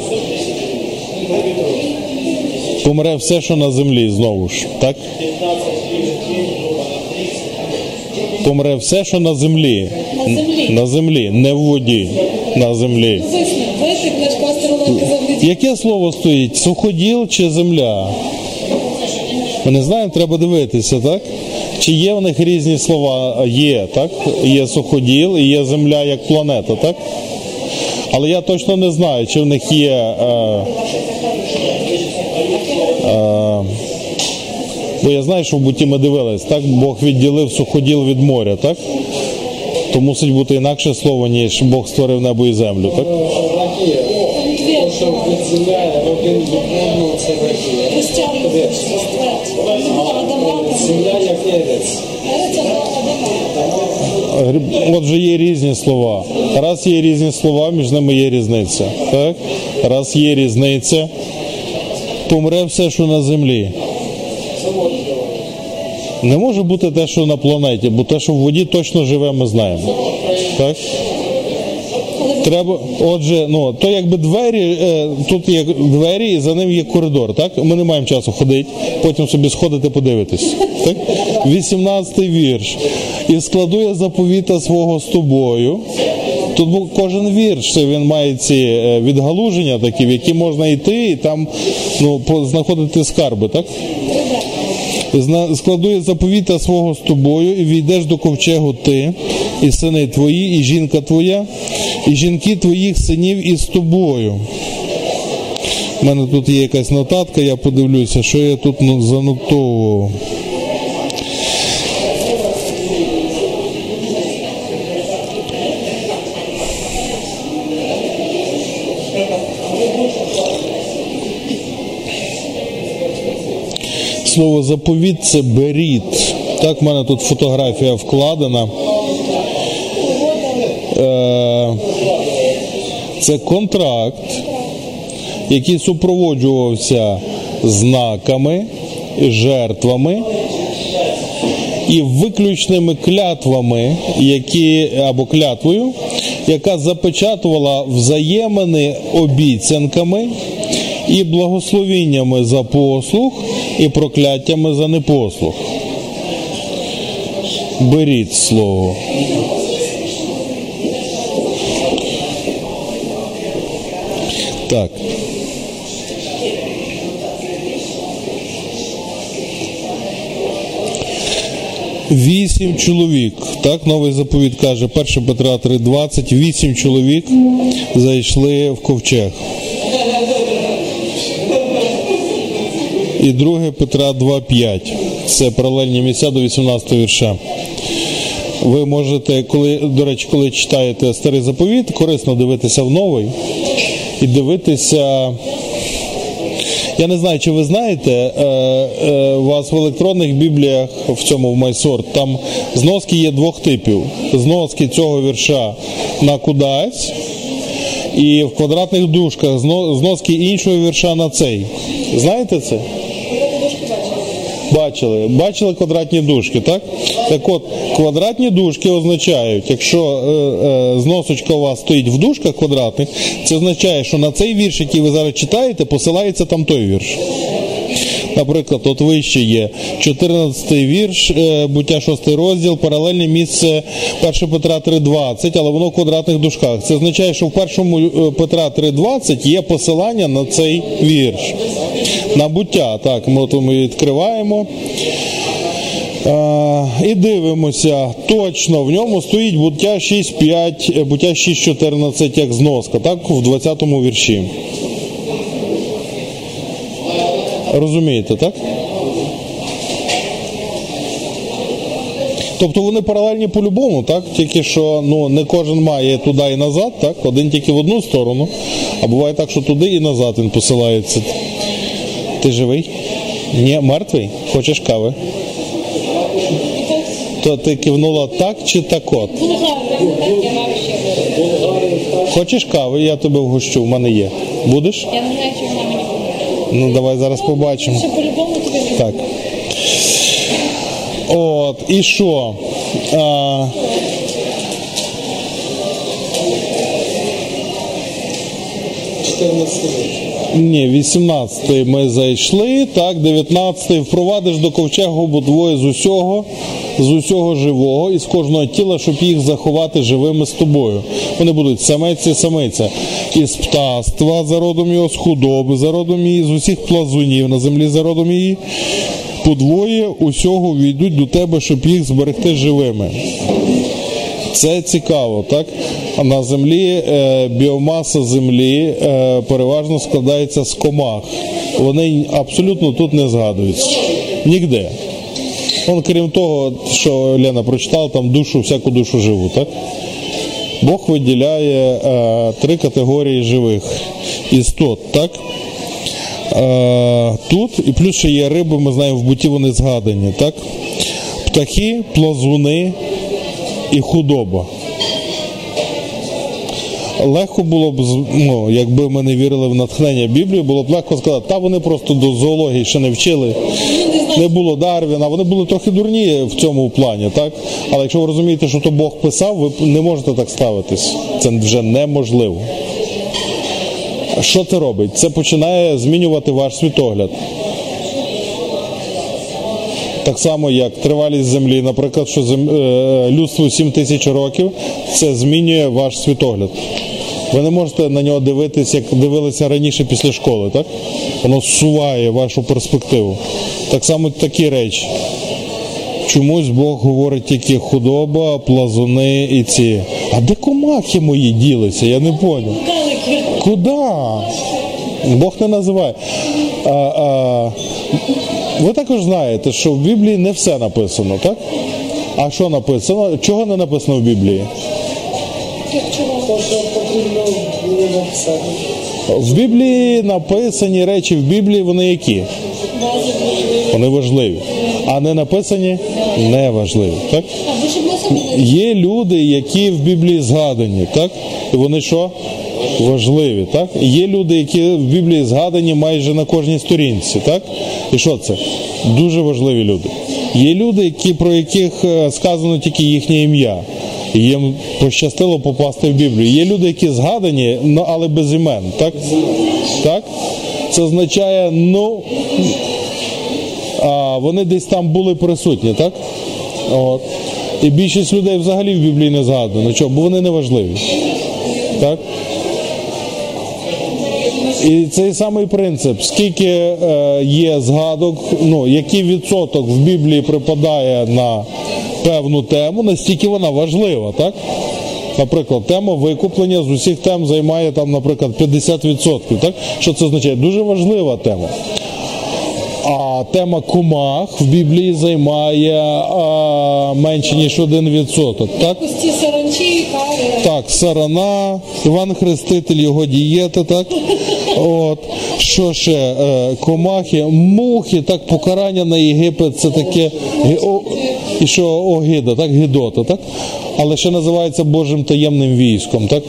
Помре все, що на землі, знову ж, так? Помре все, що на землі. На землі. На землі, не в воді, на землі. Звісно, наш пастор казав, Яке слово стоїть? Суходіл чи земля? Ми не знаємо, треба дивитися, так? Чи є в них різні слова? Є, так? Є суходіл і є земля як планета, так? Але я точно не знаю, чи в них є. Е, е, бо я знаю, що в буті ми дивились, так? Бог відділив суходіл від моря, так? То мусить бути інакше слово, ніж Бог створив небо і землю, так? Земля як Отже, є різні слова. Раз є різні слова, між ними є різниця. Так? Раз є різниця, помре все, що на землі. Не може бути те, що на планеті, бо те, що в воді точно живе, ми знаємо. Так? Треба, отже, ну то якби двері, е, тут є двері, і за ним є коридор. Так ми не маємо часу ходити, потім собі сходити, подивитись. Так? 18-й вірш. І складу я заповіта свого з тобою. Тут був кожен вірш, він має ці е, відгалуження такі, в які можна йти і там ну, знаходити скарби, так? Зна- складу заповіта свого з тобою, і війдеш до ковчегу ти, і сини твої, і жінка твоя, і жінки твоїх синів із тобою. У мене тут є якась нотатка, я подивлюся, що я тут занотовував. Слово заповіт це беріт. Так, в мене тут фотографія вкладена. Е, Це контракт, який супроводжувався знаками, жертвами і виключними клятвами, які або клятвою, яка запечатувала взаємини обіцянками і благословіннями за послуг, і прокляттями за непослух. Беріть слово. Так. Вісім чоловік. Так, новий заповіт каже, 1 Петра 3,20. Вісім чоловік зайшли в ковчег. І 2 Петра 2,5. Це паралельні місця до 18 вірша. Ви можете, коли, до речі, коли читаєте старий заповіт, корисно дивитися в новий і дивитися. Я не знаю, чи ви знаєте, е, е, у вас в електронних бібліях в цьому в Майсорт там зноски є двох типів. Зноски цього вірша на кудась, і в квадратних дужках зноски іншого вірша на цей. Знаєте це? Бачили, бачили квадратні дужки, так? Так от, квадратні дужки означають, якщо е, е, зносочка у вас стоїть в дужках квадратних, це означає, що на цей вірш, який ви зараз читаєте, посилається там той вірш. Наприклад, от вище є 14 вірш, е, буття 6 розділ, паралельне місце 1 Петра 3.20, але воно в квадратних дужках. Це означає, що в 1 е, Петра 3.20 є посилання на цей вірш. На буття. Так, ми, от ми відкриваємо. Е, і дивимося, точно в ньому стоїть буття 6.5, е, буття 6.14 як зноска, так, в 20 вірші. Розумієте, так? Тобто вони паралельні по-любому, так? Тільки що ну, не кожен має туди і назад, так? Один тільки в одну сторону, а буває так, що туди і назад він посилається. Ти живий? Ні, мертвий? Хочеш кави? То ти кивнула так чи так от? Хочеш кави, я тебе вгощу, в мене є. Будеш? Я не Ну давай зараз побачимо. Ще по-любому тобі Так. От, і що? А, ні, 18-й ми зайшли, так, 19-й впровадиш до ковчегу бо двоє з усього, з усього живого і з кожного тіла, щоб їх заховати живими з тобою. Вони будуть самець і самиця. Із птаства за родом його, з худоби, за родом її, з усіх плазунів на землі за родом її. Подвоє усього війдуть до тебе, щоб їх зберегти живими. Це цікаво, так? На землі е, біомаса землі е, переважно складається з комах. Вони абсолютно тут не згадуються. Нігде. Он, крім того, що Лена прочитала, там душу, всяку душу живу, так? Бог виділяє е, три категорії живих істот, так? Е, тут, і плюс ще є риби, ми знаємо, в буті вони згадані, так? Птахи, плазуни і худоба. Легко було б, ну, якби ми не вірили в натхнення Біблії, було б легко сказати, та вони просто до зоології ще не вчили. Не було Дарвіна, вони були трохи дурні в цьому плані, так? Але якщо ви розумієте, що то Бог писав, ви не можете так ставитись. Це вже неможливо. Що це робить? Це починає змінювати ваш світогляд. Так само, як тривалість землі, наприклад, що зем... е, людству 7 тисяч років, це змінює ваш світогляд. Ви не можете на нього дивитися, як дивилися раніше після школи, так? Воно зсуває вашу перспективу. Так само такі речі. Чомусь Бог говорить тільки худоба, плазуни і ці. А де комахи мої ділися? Я не поняв. Куда? Бог не називає. А, а, ви також знаєте, що в Біблії не все написано, так? А що написано? Чого не написано в Біблії? То, що потрібно було написати. В Біблії написані речі в Біблії, вони які? Вони важливі. А не написані не важливі. Так? Є люди, які в Біблії згадані, так? І вони що? Важливі, так? Є люди, які в Біблії згадані майже на кожній сторінці, так? І що це? Дуже важливі люди. Є люди, які, про яких е, сказано тільки їхнє ім'я. Їм пощастило попасти в Біблію. Є люди, які згадані, ну, але без імен, так? Так? Це означає, ну, а, вони десь там були присутні, так? От. І більшість людей взагалі в Біблії не згадано. Чого? Бо вони не важливі. Так? І цей самий принцип, скільки е, є згадок, ну, який відсоток в Біблії припадає на певну тему, настільки вона важлива, так? Наприклад, тема викуплення з усіх тем займає там, наприклад, 50%. Так? Що це означає? Дуже важлива тема. А тема комах в Біблії займає а, менше ніж 1%. Так? саранчі. Так, сарана, Іван Хреститель, його дієта, так? От. Що ще? Е, комахи, мухи, так, покарання на Єгипет, це таке. І що огида, так, гидота, так? Але ще називається Божим таємним військом, так?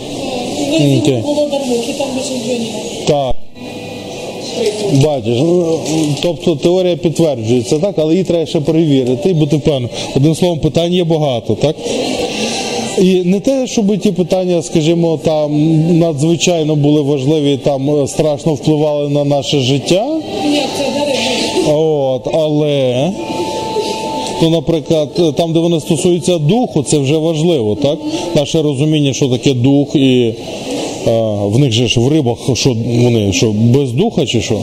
Так. Бачиш, тобто теорія підтверджується, так, але її треба ще перевірити і бути впевненим. Одним словом, питань є багато, так? І не те, щоб ті питання, скажімо, там надзвичайно були важливі, там страшно впливали на наше життя. Ні, це. От, але, ну, наприклад, там, де вони стосуються духу, це вже важливо, так? Наше розуміння, що таке дух, і е, в них же ж в рибах, що вони що, без духа чи що?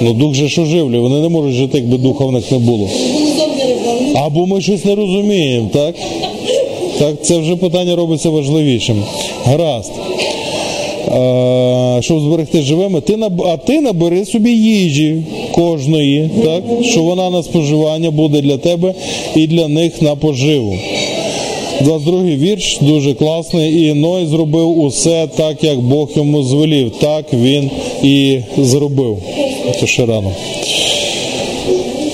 Ну, дух же ж оживлює, вони не можуть жити, якби духа в них не було. Або ми щось не розуміємо, так? Так, це вже питання робиться важливішим. Гаразд. е, щоб зберегти живими, ти наб- а ти набери собі їжі кожної, так? що вона на споживання буде для тебе і для них на поживу. 22 вірш дуже класний. І Ной зробив усе так, як Бог йому звелів. Так він і зробив. Це ще рано.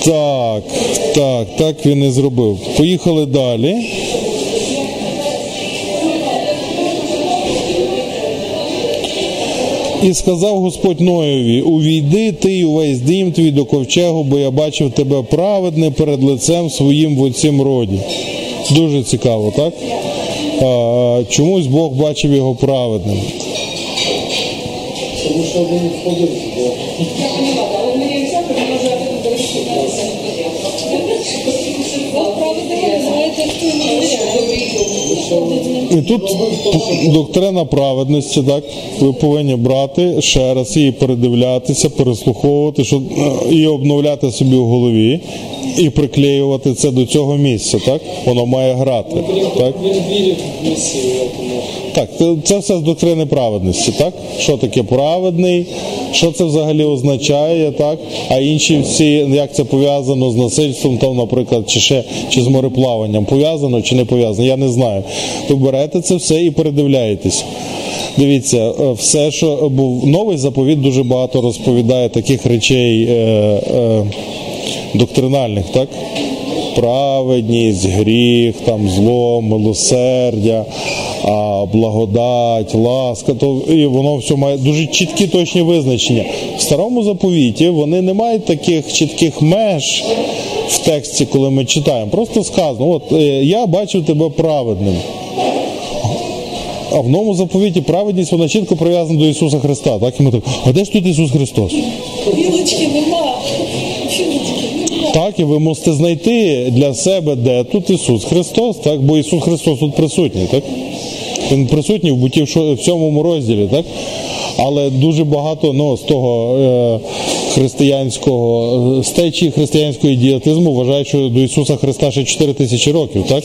Так, так, так він і зробив. Поїхали далі. І сказав Господь Ноєві: Увійди ти й увесь дім твій до ковчегу, бо я бачив тебе праведне перед лицем своїм в оцім роді. Дуже цікаво, так? А, чомусь Бог бачив його праведним. Тому що він входив І тут доктрина праведності, так? Ви повинні брати ще раз її передивлятися, переслуховувати щоб, е, і обновляти собі в голові, і приклеювати це до цього місця, так? Воно має грати. Так? Так, це, все з доктрини праведності, так? Що таке праведний, що це взагалі означає, так? А інші всі, як це пов'язано з насильством, там, наприклад, чи ще чи з мореплаванням, пов'язано чи не пов'язано, я не знаю. Ви берете це все і передивляєтесь. Дивіться, е, все, що був новий заповіт, дуже багато розповідає таких речей е, е, доктринальних, так? Праведність, гріх, там зло, милосердя, благодать, ласка, то і воно все має дуже чіткі точні визначення. В старому заповіті вони не мають таких чітких меж в тексті, коли ми читаємо. Просто сказано, от е, я бачив тебе праведним. А в новому заповіті праведність вона чітко прив'язана до Ісуса Христа. Так і ми так, а де ж тут Ісус Христос? Білочки. Так, і ви мусите знайти для себе, де тут Ісус Христос, так? бо Ісус Христос тут присутній, так? Він присутній в буті в сьомому розділі, так? Але дуже багато ну, з того е, християнського, з течії християнського ідіотизму вважають, що до Ісуса Христа ще 4 тисячі років, так?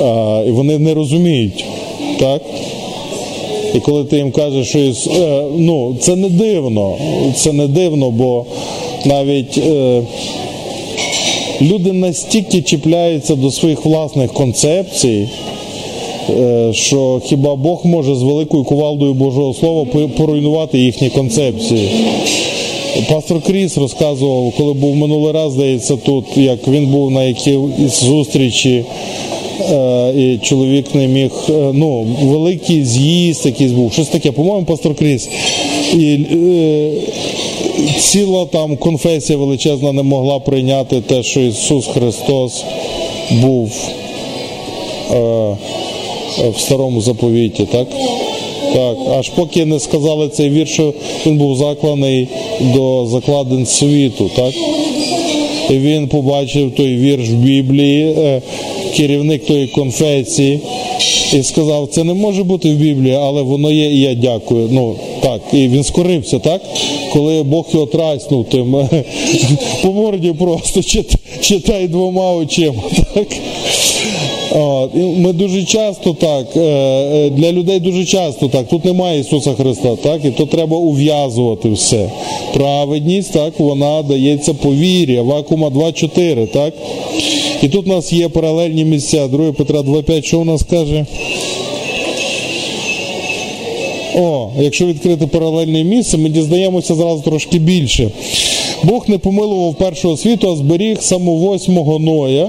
Е, і вони не розуміють, так? І коли ти їм кажеш, що Іс... е, ну, це не дивно, це не дивно, бо навіть е, люди настільки чіпляються до своїх власних концепцій, е, що хіба Бог може з великою кувалдою Божого Слова поруйнувати їхні концепції. Пастор Кріс розказував, коли був минулий раз, здається, тут, як він був на якій зустрічі, і чоловік не міг, е, ну, великий з'їзд якийсь був, щось таке, по-моєму, пастор Кріс. І е, ціла там конфесія величезна не могла прийняти те, що Ісус Христос був е, е, в старому заповіті, так? Так, аж поки не сказали цей вірш, що він був закланий до закладин світу, так? І він побачив той вірш в Біблії, е, керівник тої конфесії, і сказав, це не може бути в Біблії, але воно є, і я дякую. Ну так, і він скорився, так? Коли Бог його траснув тим [laughs] по морді просто читай двома очима. Так? От, Ми дуже часто так, е, е, для людей дуже часто так. Тут немає Ісуса Христа, так, і то треба ув'язувати все. Праведність, так, вона дається по вірі. Вакума 2.4, так. І тут у нас є паралельні місця. 2 Петра 2.5, що у нас каже? О, якщо відкрити паралельне місце, ми дізнаємося зразу трошки більше. Бог не помилував першого світу, а зберіг самовосьмого Ноя.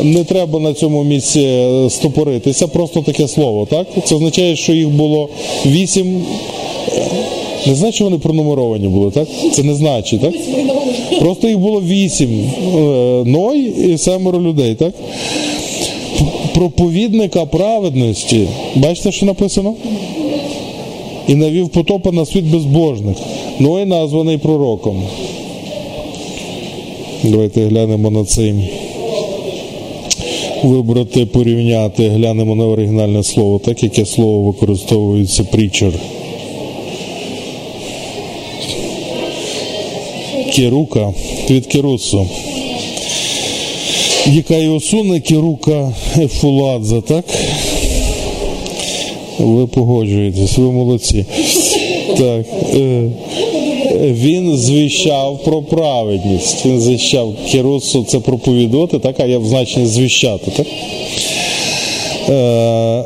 Не треба на цьому місці е, стопоритися, просто таке слово, так? Це означає, що їх було вісім. Не значить, що вони пронумеровані були, так? Це не значить, так? Просто їх було вісім. е, Ной і семеро людей, так? Проповідника праведності. Бачите, що написано? І навів потопа на світ безбожних. Ной названий пророком. Давайте глянемо на цей вибрати, порівняти, глянемо на оригінальне слово, так яке слово використовується притчер. Керука від керусу. Яка і осуне керука ефуладза, так? Ви погоджуєтесь, ви молодці. Так. Він звіщав про праведність. Він звіщав керусу це проповідувати, так, а я в значенні звіщати. Так? Е,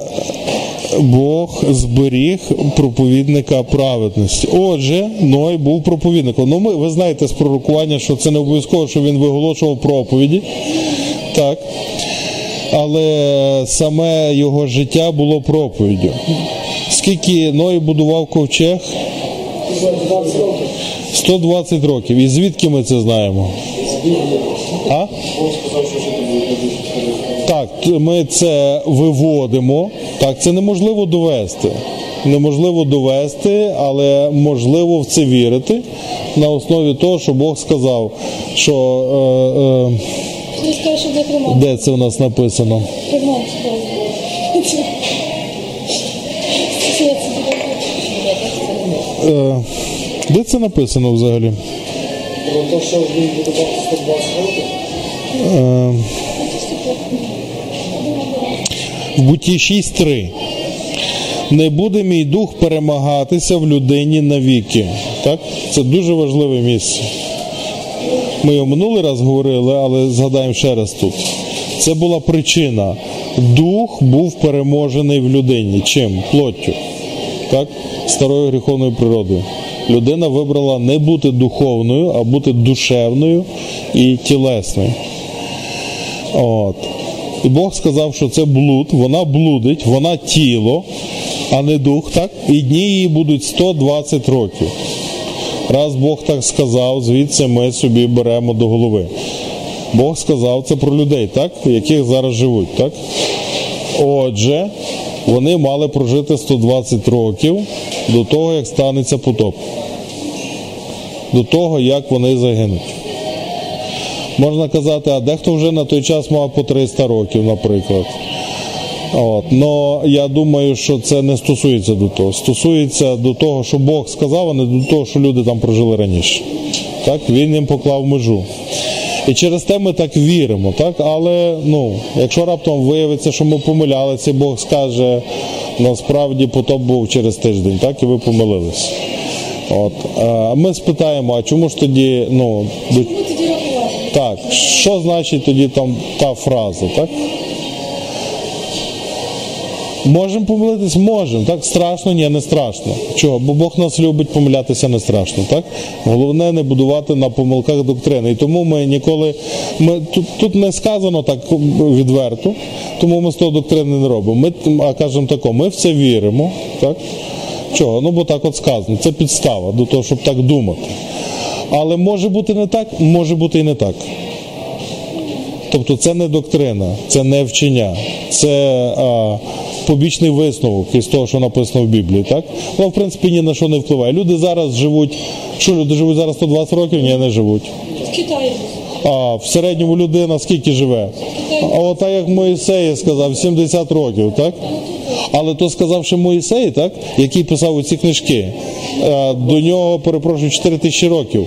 Бог зберіг проповідника праведності. Отже, Ной був проповідником. Ну, ми, ви знаєте з пророкування, що це не обов'язково, що він виголошував проповіді. Так. Але саме його життя було проповіддю. Скільки Ной будував ковчег? 20 років. 120 років. І звідки ми це знаємо? А? Так, ми це виводимо. Так, це неможливо довести. Неможливо довести, але можливо в це вірити на основі того, що Бог сказав, що е, е, де це у нас написано? Е, де це написано взагалі? Про те, що він будував 120 років. Е, в буті 6.3. Не буде мій дух перемагатися в людині навіки. Так? Це дуже важливе місце. Ми його минулий раз говорили, але згадаємо ще раз тут. Це була причина. Дух був переможений в людині. Чим? Плоттю. Так? Старою гріховною природою. Людина вибрала не бути духовною, а бути душевною і тілесною. От. І Бог сказав, що це блуд, вона блудить, вона тіло, а не дух, так? І дні її будуть 120 років. Раз Бог так сказав, звідси ми собі беремо до голови. Бог сказав це про людей, так? яких зараз живуть. так? Отже, вони мали прожити 120 років до того, як станеться потоп. До того, як вони загинуть. Можна казати, а дехто вже на той час мав по 300 років, наприклад. От. Но я думаю, що це не стосується до того. Стосується до того, що Бог сказав, а не до того, що люди там прожили раніше. Так? Він їм поклав межу. І через те ми так віримо, так? Але ну, якщо раптом виявиться, що ми помилялися, Бог скаже, насправді потоп був через тиждень, так, і ви помилились. От. А ми спитаємо, а чому ж тоді, ну, так, що значить тоді там та фраза, так? Можемо помилитись? Можемо. Так, страшно, ні, не страшно. Чого? Бо Бог нас любить, помилятися не страшно. Так? Головне не будувати на помилках доктрини. І тому ми ніколи. Ми, тут, тут не сказано так відверто, тому ми з того доктрини не робимо. Ми а кажемо тако, ми в це віримо. Так? Чого? Ну бо так от сказано. Це підстава до того, щоб так думати. Але може бути не так, може бути і не так. Тобто це не доктрина, це не вчення, це а, побічний висновок із того, що написано в Біблії. Так? Воно, в принципі, ні на що не впливає. Люди зараз живуть. Що люди живуть зараз 120 років? Ні, не живуть. В Китаї. А в середньому людина скільки живе? А от так як Моїсей сказав, 70 років, так? Але то сказав ще Моїсей, так? який писав ці книжки. Е, До нього, перепрошую, 4 тисячі років.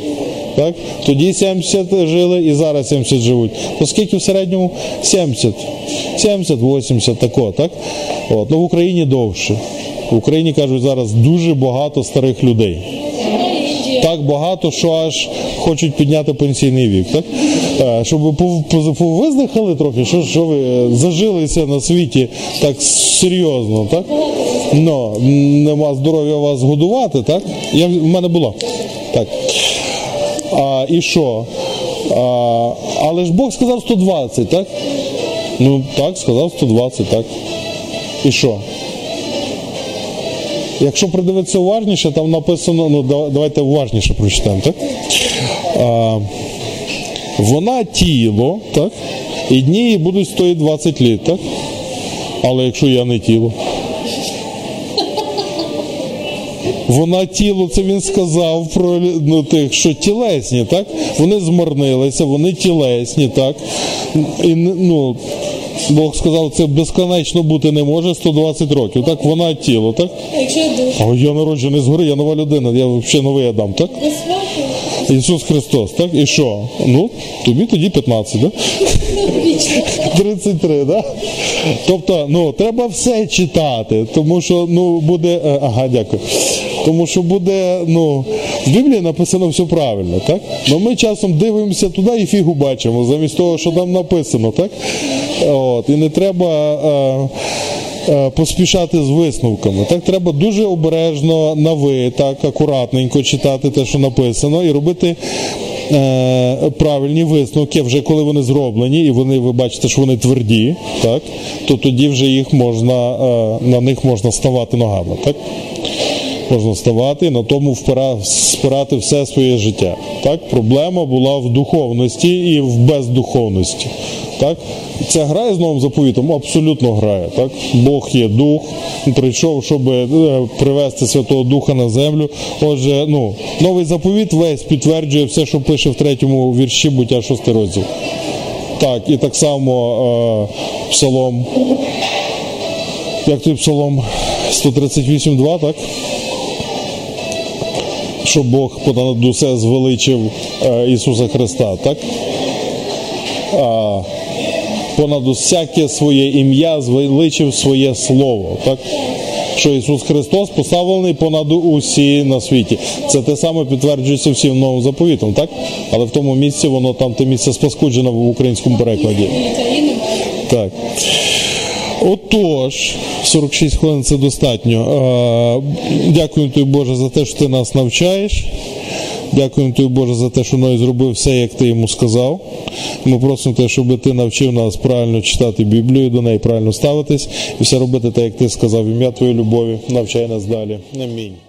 Так? Тоді 70 жили і зараз 70 живуть. То скільки в середньому? 70. 70-80 тако, так? От. Ну в Україні довше. В Україні кажуть зараз дуже багато старих людей так багато, що аж хочуть підняти пенсійний вік. Так? Е, Щоб ви пов- пов- повиздихали трохи, що, що ви е, зажилися на світі так серйозно, так? Ну, нема здоров'я вас годувати, так? Я, в мене була. Так. А, і що? А, але ж Бог сказав 120, так? Ну так, сказав 120, так. І що? Якщо придивитися уважніше, там написано, ну давайте уважніше прочитаємо, так? А, вона тіло, так? І дні її будуть стоїть 20 літ, так? Але якщо я не тіло. Вона тіло, це він сказав про ну, тих, що тілесні, так? Вони змарнилися, вони тілесні, так? І, ну, Бог сказав, це безконечно бути не може 120 років. Так, вона тіло, так? А якщо я душ? А я народжений згори, я нова людина, я взагалі новий Адам, так? Ісус Христос, так? І що? Ну, тобі тоді 15, так? Да? 33, да? Тобто, ну, треба все читати, тому що ну, буде. е, Ага, дякую. Тому що буде, ну, в Біблії написано все правильно, так? Ну ми часом дивимося туди і фігу бачимо, замість того, що там написано, так? От, і не треба. Е, Поспішати з висновками. Так треба дуже обережно на ви, так акуратненько читати те, що написано, і робити е, правильні висновки, вже коли вони зроблені, і вони ви бачите, що вони тверді, так, то тоді вже їх можна, е, на них можна ставати ногами. Так? Можна ставати на тому спирати все своє життя. Так? Проблема була в духовності і в бездуховності. Так? Це грає з новим заповітом? Абсолютно грає. Так? Бог є дух, прийшов, щоб е, привести Святого Духа на землю. Отже, ну, новий заповіт весь підтверджує все, що пише в третьому вірші буття 6 розділ. Так, і так само е, псалом. Як той псалом 138.2, так? Що Бог понад усе звеличив е, Ісуса Христа, так? А, понад усяке своє ім'я звеличив своє слово, так? Що Ісус Христос поставлений понад усі на світі. Це те саме підтверджується всім новим заповітом, так? Але в тому місці воно там те місце спаскуджено в українському перекладі. Так. Отож, 46 хвилин це достатньо. Е, Дякую тобі, Боже, за те, що ти нас навчаєш. Дякуємо тобі, Боже, за те, що Ной зробив все, як ти йому сказав. Ми просимо те, щоб ти навчив нас правильно читати Біблію, до неї правильно ставитись і все робити так, як ти сказав. Ім'я твоєї любові навчай нас далі. Амінь.